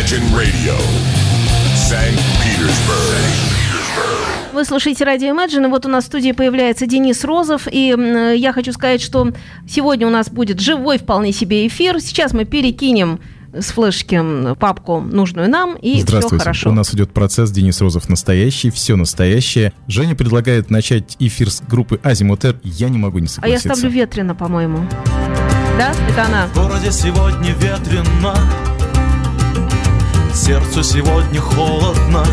Imagine Radio, St. Petersburg. Вы слушаете радио Imagine, и вот у нас в студии появляется Денис Розов, и м, я хочу сказать, что сегодня у нас будет живой вполне себе эфир. Сейчас мы перекинем с флешки папку нужную нам, и все Здравствуйте. хорошо. У нас идет процесс Денис Розов настоящий, все настоящее. Женя предлагает начать эфир с группы Азимутер. Я не могу не А я согласиться. ставлю ветрено, по-моему. Да, это она. В городе сегодня ветрено Сердцу сегодня холодно.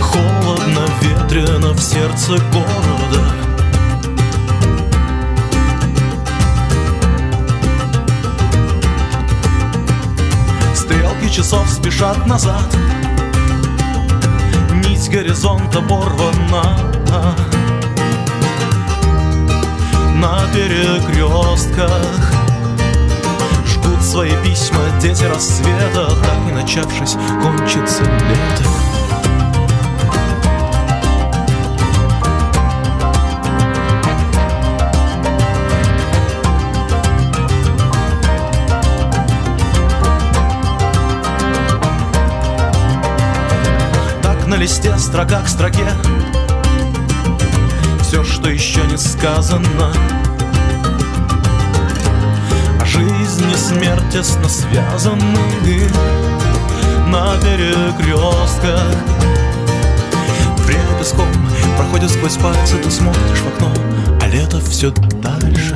Холодно, ветрено в сердце города. Стрелки часов спешат назад. Нить горизонта порвана. На перекрестках свои письма. Дети рассвета Так и начавшись, кончится лето. Так на листе строка к строке Все, что еще не сказано жизнь и смерть тесно связаны На перекрестках. Время песком проходит сквозь пальцы Ты смотришь в окно, а лето все дальше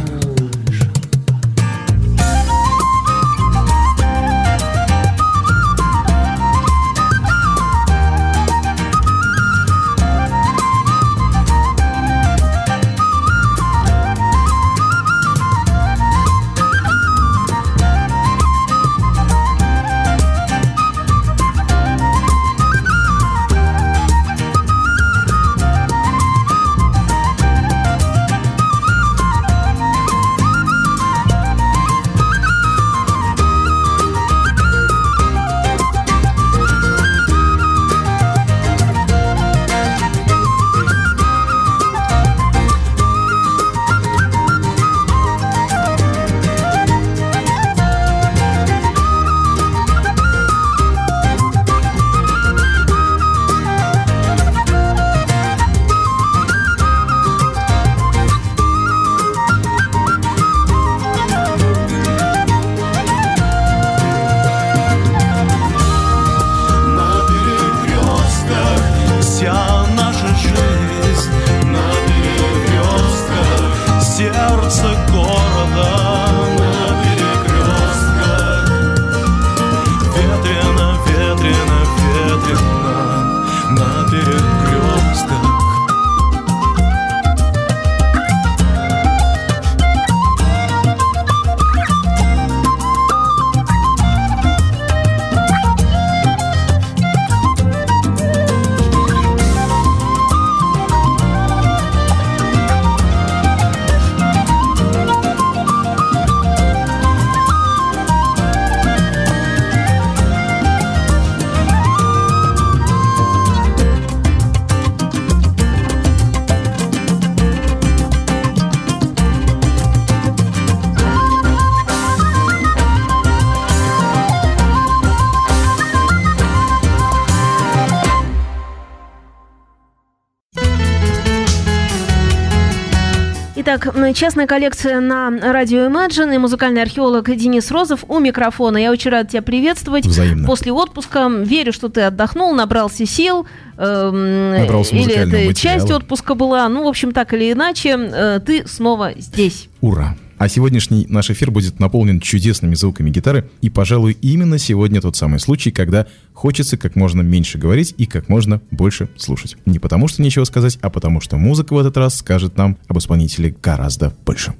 Итак, частная коллекция на радио Imagine и музыкальный археолог Денис Розов у микрофона. Я очень рада тебя приветствовать. Взаимно. После отпуска верю, что ты отдохнул, набрался сил. эм, Набрался или это материала. часть отпуска была. Ну, в общем, так или иначе, э, ты снова здесь. Ура! А сегодняшний наш эфир будет наполнен чудесными звуками гитары, и, пожалуй, именно сегодня тот самый случай, когда хочется как можно меньше говорить и как можно больше слушать. Не потому что нечего сказать, а потому что музыка в этот раз скажет нам об исполнителе гораздо больше.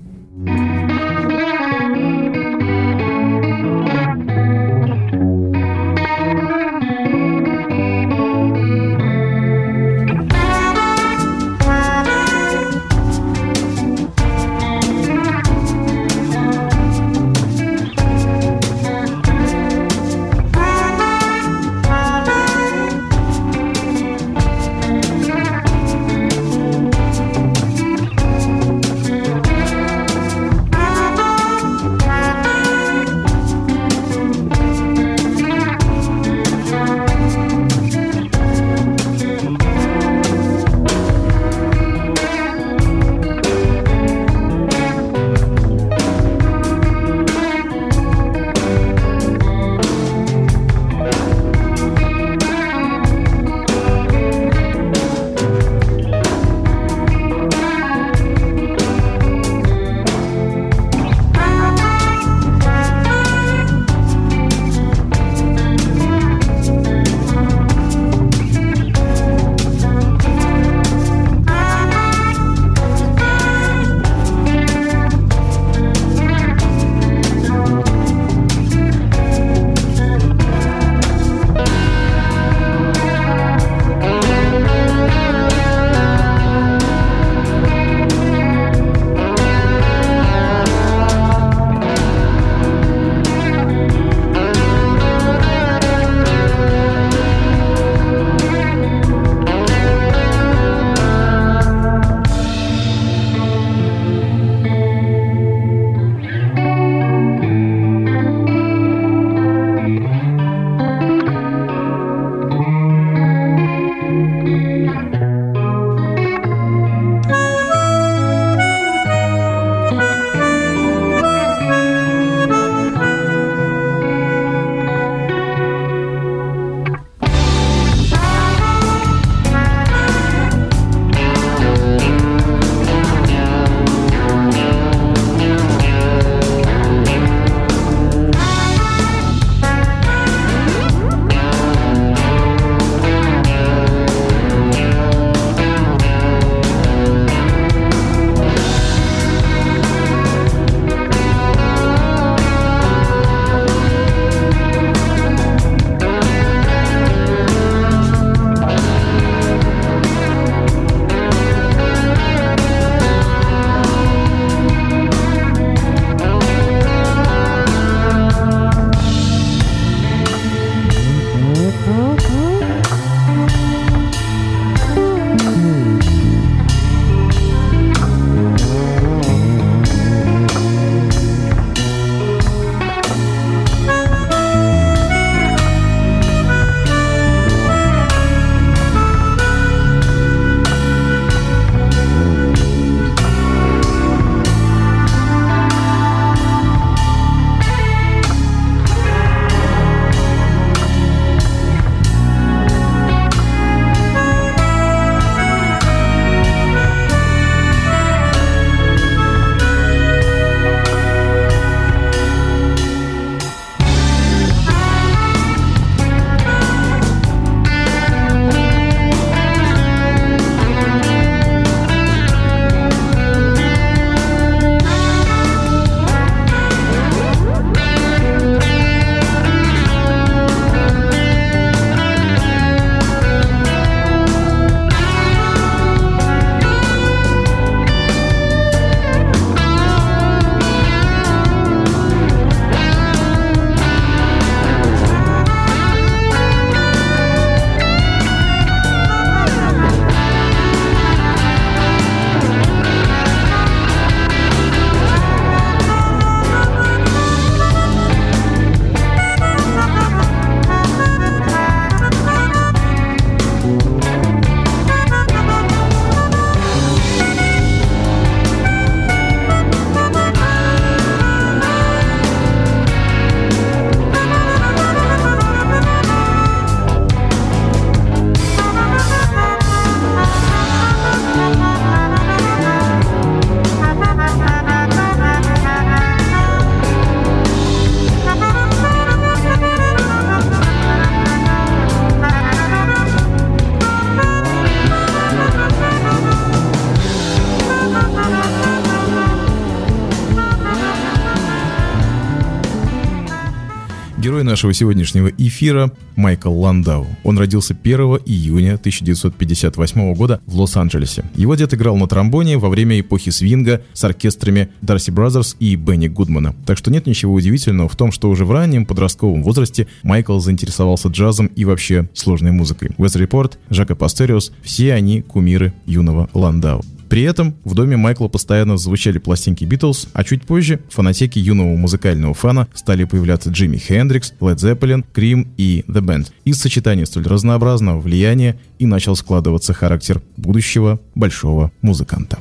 Нашего сегодняшнего эфира Майкл Ландау. Он родился 1 июня 1958 года в Лос-Анджелесе. Его дед играл на тромбоне во время эпохи свинга с оркестрами Dorsey Brothers и Бенни Гудмана. Так что нет ничего удивительного в том, что уже в раннем подростковом возрасте Майкл заинтересовался джазом и вообще сложной музыкой. Weather Report, Жако Пасториус – все они кумиры юного Ландау. При этом в доме Майкла постоянно звучали пластинки Битлз, а чуть позже в фонотеке юного музыкального фана стали появляться Джимми Хендрикс, Led Zeppelin, Cream и The Band. Из сочетания столь разнообразного влияния и начал складываться характер будущего большого музыканта.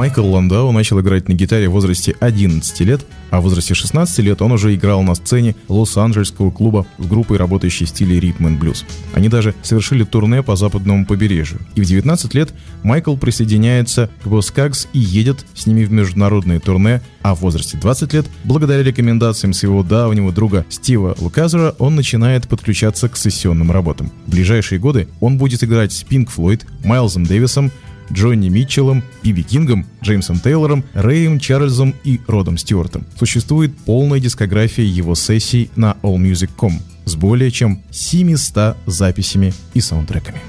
Майкл Ландау начал играть на гитаре в возрасте 11 лет, а в возрасте 16 лет он уже играл на сцене Лос-Анджелесского клуба с группой, работающей в стиле ритм и блюз. Они даже совершили турне по западному побережью. И в 19 лет Майкл присоединяется к Боскагс и едет с ними в международные турне, а в возрасте 20 лет, благодаря рекомендациям своего давнего друга Стива Луказера, он начинает подключаться к сессионным работам. В ближайшие годы он будет играть с Pink Floyd, Майлзом Дэвисом, Джонни Митчеллом, Биби Кингом, Джеймсом Тейлором, Рэем Чарльзом и Родом Стюартом. Существует полная дискография его сессий на allmusic.com с более чем 700 записями и саундтреками.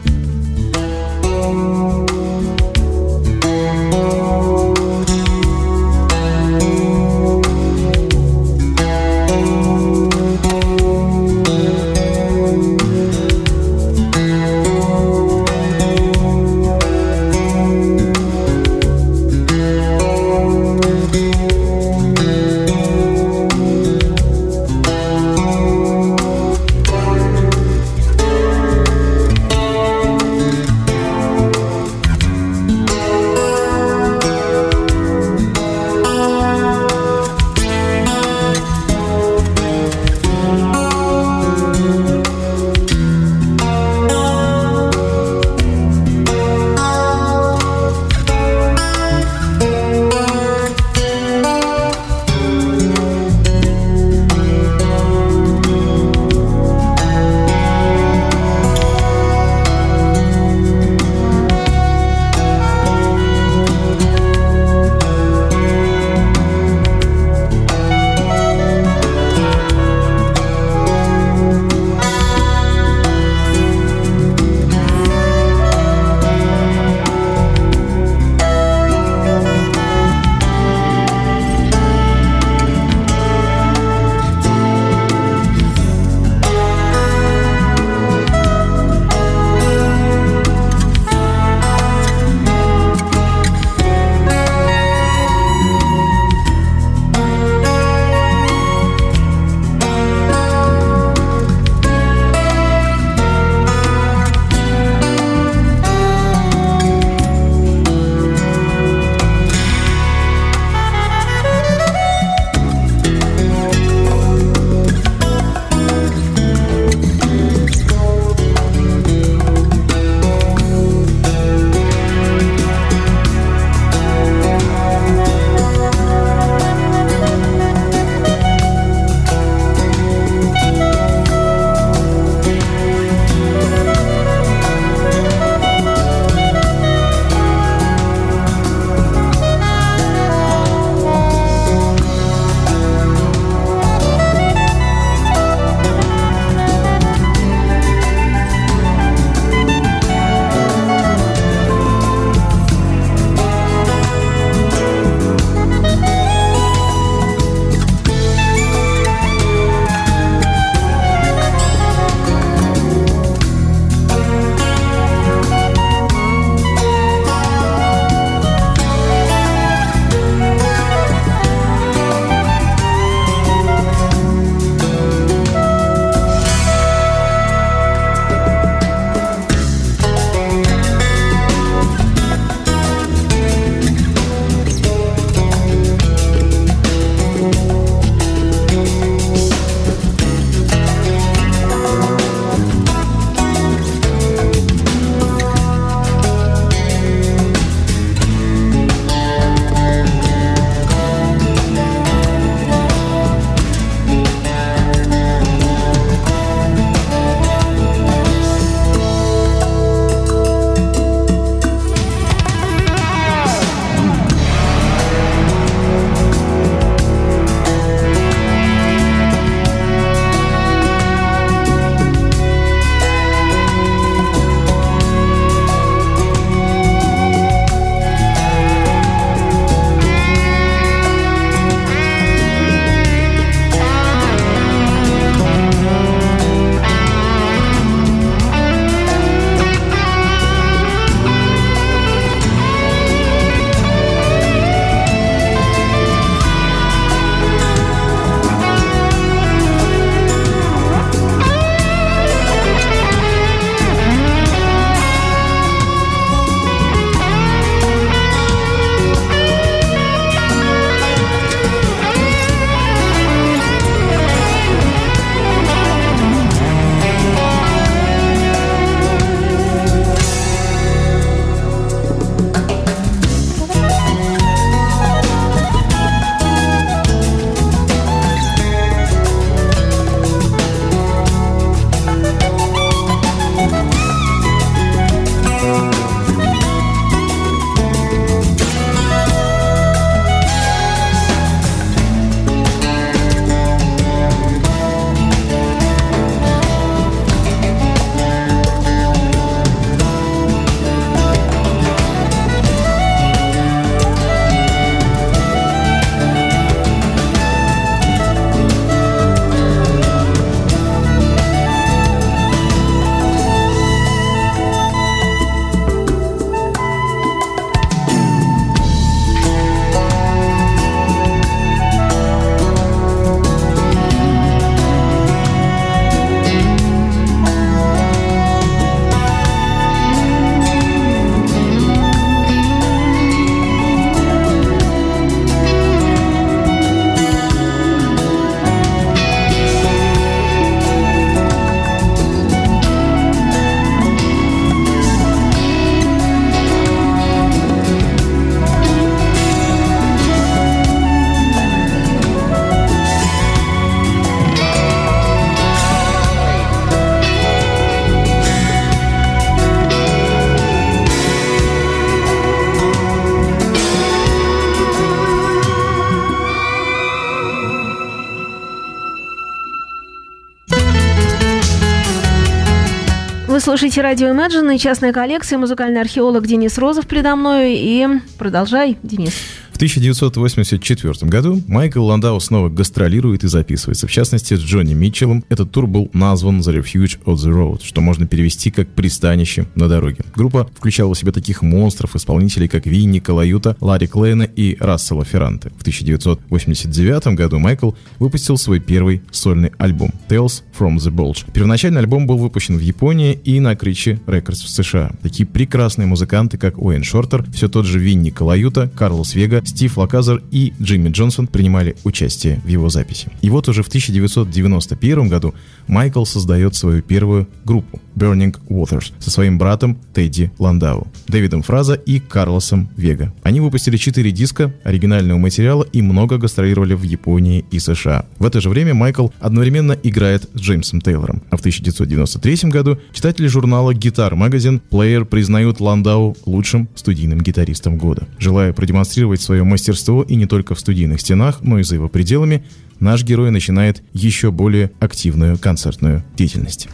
Слушаете радио Imagine и частная коллекция, музыкальный археолог Денис Розов передо мной. И продолжай, Денис. 1984 году Майкл Ландау снова гастролирует и записывается. В частности, с Джони Митчелл. Этот тур был назван The Refuge of the Road, что можно перевести как «пристанище на дороге». Группа включала в себя таких монстров, исполнителей, как Винни Калаюта, Ларри Клейна и Рассела Ферранте. В 1989 году Майкл выпустил свой первый сольный альбом Tales from the Bulge. Первоначальный альбом был выпущен в Японии и на Creatchy Records в США. Такие прекрасные музыканты, как Уэйн Шортер, все тот же Винни Калаюта, Карлос Вега, Стив Люкатер и Джимми Джонсон принимали участие в его записи. И вот уже в 1991 году Майкл создает свою первую группу Burning Waters со своим братом Тедди Ландау, Дэвидом Фраза и Карлосом Вега. Они выпустили четыре диска оригинального материала и много гастролировали в Японии и США. В это же время Майкл одновременно играет с Джеймсом Тейлором. А в 1993 году читатели журнала Guitar Magazine Player признают Ландау лучшим студийным гитаристом года. Желая продемонстрировать свое мастерство и не только в студийных стенах, но и за его пределами, наш герой начинает еще более активную концертную деятельность.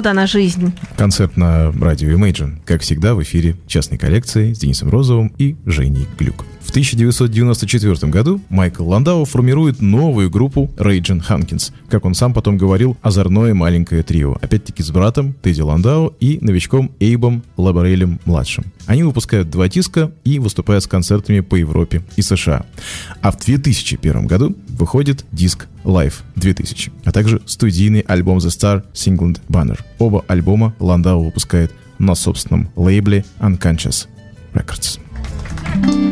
Мода жизнь. Концерт на радио Imagine. Как всегда, в эфире частной коллекции с Денисом Розовым и Женей Глюк. В 1994 году Майкл Ландау формирует новую группу Raging Hankins. Как он сам потом говорил, озорное маленькое трио. Опять-таки с братом Тедди Ландау и новичком Эйбом Лаборелем-младшим. Они выпускают два диска и выступают с концертами по Европе и США. А в 2001 году выходит диск Live 2000, а также студийный альбом The Star Singland Banner. Оба альбома Ландау выпускает на собственном лейбле Unconscious Records. We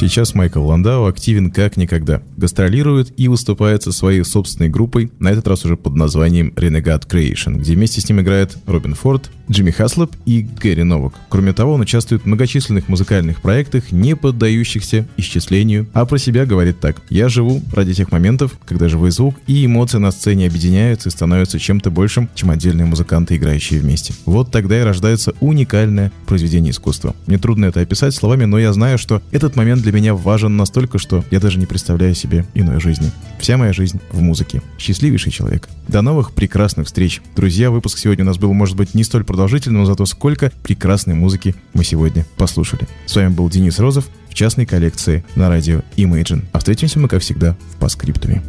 Сейчас Майкл Ландау активен как никогда. Гастролирует и выступает со своей собственной группой, на этот раз уже под названием Renegade Creation, где вместе с ним играет Робин Форд, Джимми Хаслоп и Гэри Новак. Кроме того, он участвует в многочисленных музыкальных проектах, не поддающихся исчислению, а про себя говорит так. «Я живу ради тех моментов, когда живой звук и эмоции на сцене объединяются и становятся чем-то большим, чем отдельные музыканты, играющие вместе. Вот тогда и рождается уникальное произведение искусства. Мне трудно это описать словами, но я знаю, что этот момент для меня важен настолько, что я даже не представляю себе иной жизни. Вся моя жизнь в музыке. Счастливейший человек. До новых прекрасных встреч. Друзья, выпуск сегодня у нас был, может быть, не столь продолжительным, но зато сколько прекрасной музыки мы сегодня послушали. С вами был Денис Розов в частной коллекции на радио Imagine. А встретимся мы, как всегда, в постскриптуме.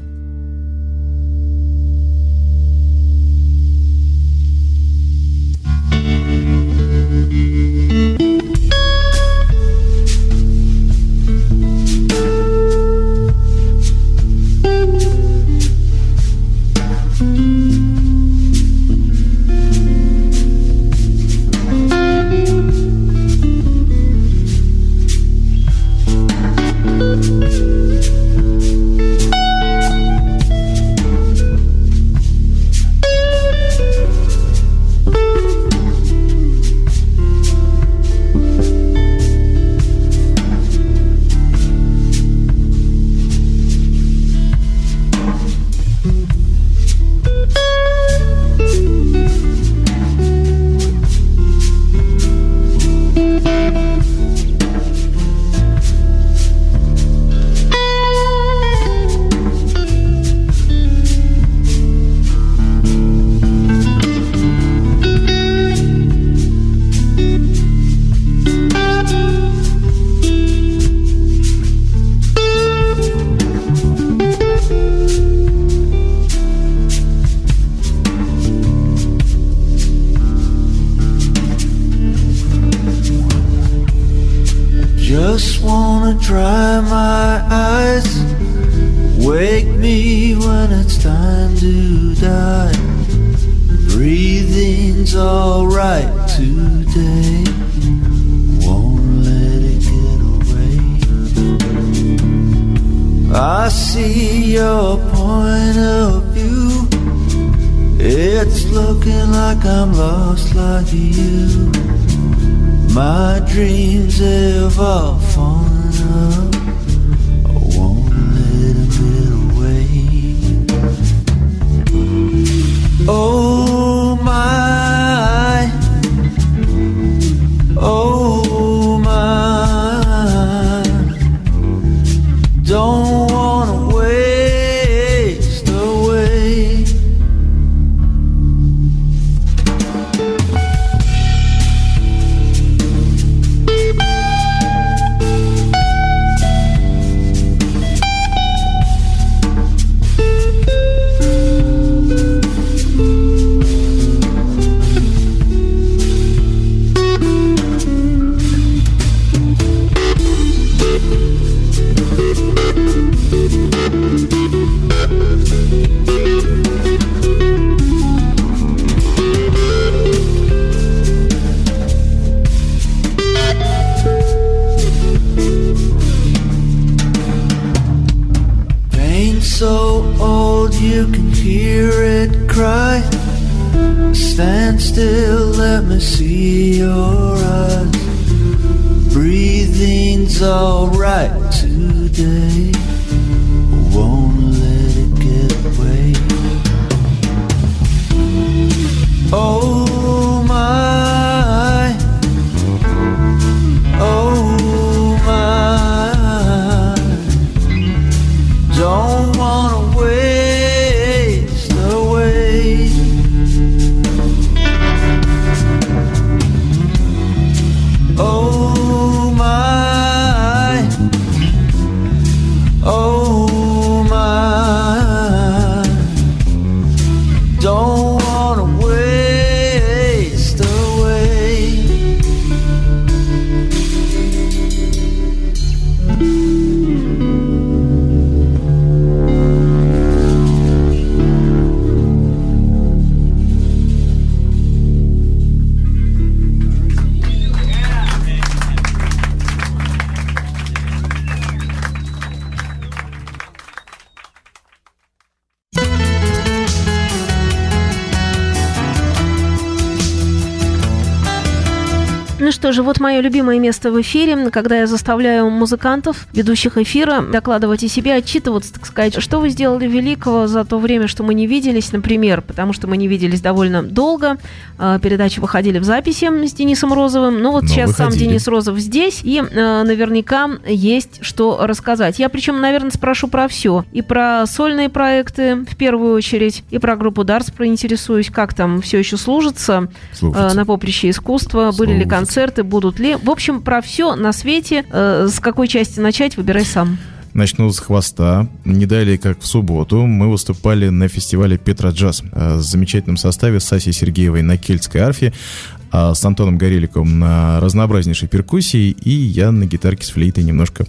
Мое любимое место в эфире, когда я заставляю музыкантов, ведущих эфира, докладывать о себе, отчитываться, так сказать, что вы сделали великого за то время, что мы не виделись, например, потому что мы не виделись довольно долго, э, передачи выходили в записи с Денисом Розовым, но вот Но сейчас сам выходили. Денис Розов здесь, и э, наверняка есть что рассказать. Я причем, наверное, спрошу про все. И про сольные проекты в первую очередь, и про группу Дарс проинтересуюсь, как там все еще служится Слушайте. э, на поприще искусства, были ли концерты, будут ли. В общем, про все на свете. Э, с какой части начать, выбирай сам. Начну с хвоста. Не далее, как в субботу, мы выступали на фестивале Петра Джаз э, в замечательном составе с Асей Сергеевой на кельтской арфе, а с Антоном Гореликом на разнообразнейшей перкуссии, и я на гитарке с флейтой немножко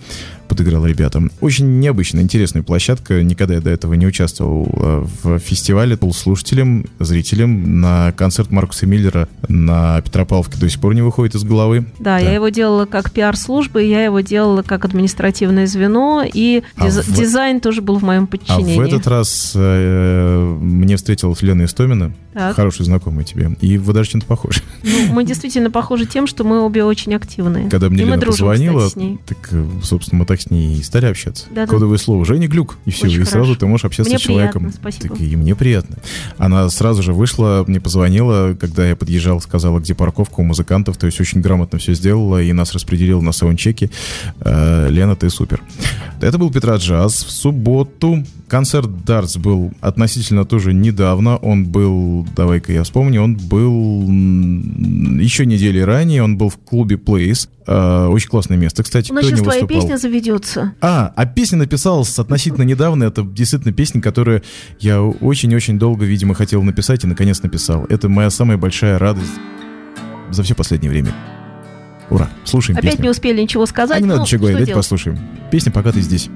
подыграл ребятам. Очень необычная, интересная площадка. Никогда я до этого не участвовал э, в фестивале. Был слушателем, зрителем. На концерт Маркуса Миллера на Петропавловке до сих пор не выходит из головы. Да, я его делала как пиар-служба, я его делала как административное звено, и А диз- в- дизайн тоже был в моем А подчинении. в этот раз э, мне встретилась Лена Истомина, Так. хорошая знакомая тебе, и вы даже чем-то похожи. Ну, мы действительно похожи тем, что мы обе очень активные. Когда мне и Лена позвонила, так, э, собственно, мы так с ней и стали общаться. Да-да. Кодовое слово «Женя Глюк», и все, Очень и сразу хорошо. ты можешь общаться Мне с человеком. приятно, спасибо. Так и мне приятно. Она сразу же вышла, мне позвонила, когда я подъезжал, сказала, где парковка у музыкантов, то есть очень грамотно все сделала, и нас распределила на саундчеке. Э, Лена, ты супер. Это был Петра Джаз. В субботу концерт Дартс был относительно тоже недавно. Он был, давай-ка я вспомню, он был еще недели ранее, он был в клубе Place. Э, очень классное место. Кстати, У нас сейчас твоя выступал? песня заведется. А, а песня написалась относительно недавно. Это действительно песня, которую я очень-очень долго, видимо, хотел написать и наконец написал. Это моя самая большая радость за все последнее время. Ура! Слушаем Опять песню. не успели ничего сказать. А не надо ну, ничего что говорить, давайте делать? послушаем. Песня «Пока ты здесь».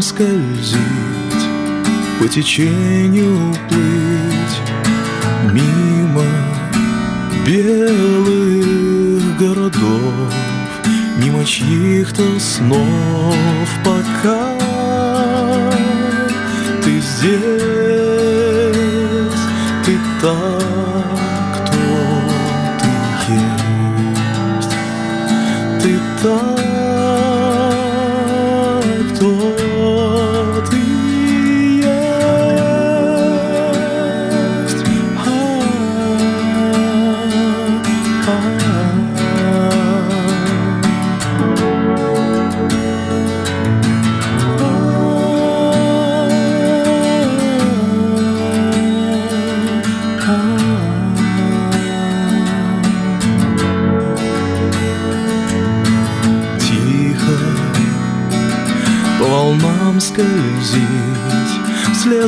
Волнам скользить, по течению плыть мимо белых городов, мимо чьих-то снов, пока ты здесь, ты так, кто ты есть. Ты так,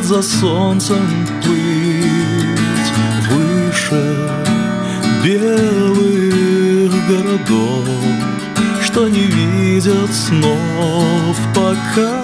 вслед за солнцем плыть выше белых городов, что не видят снов, пока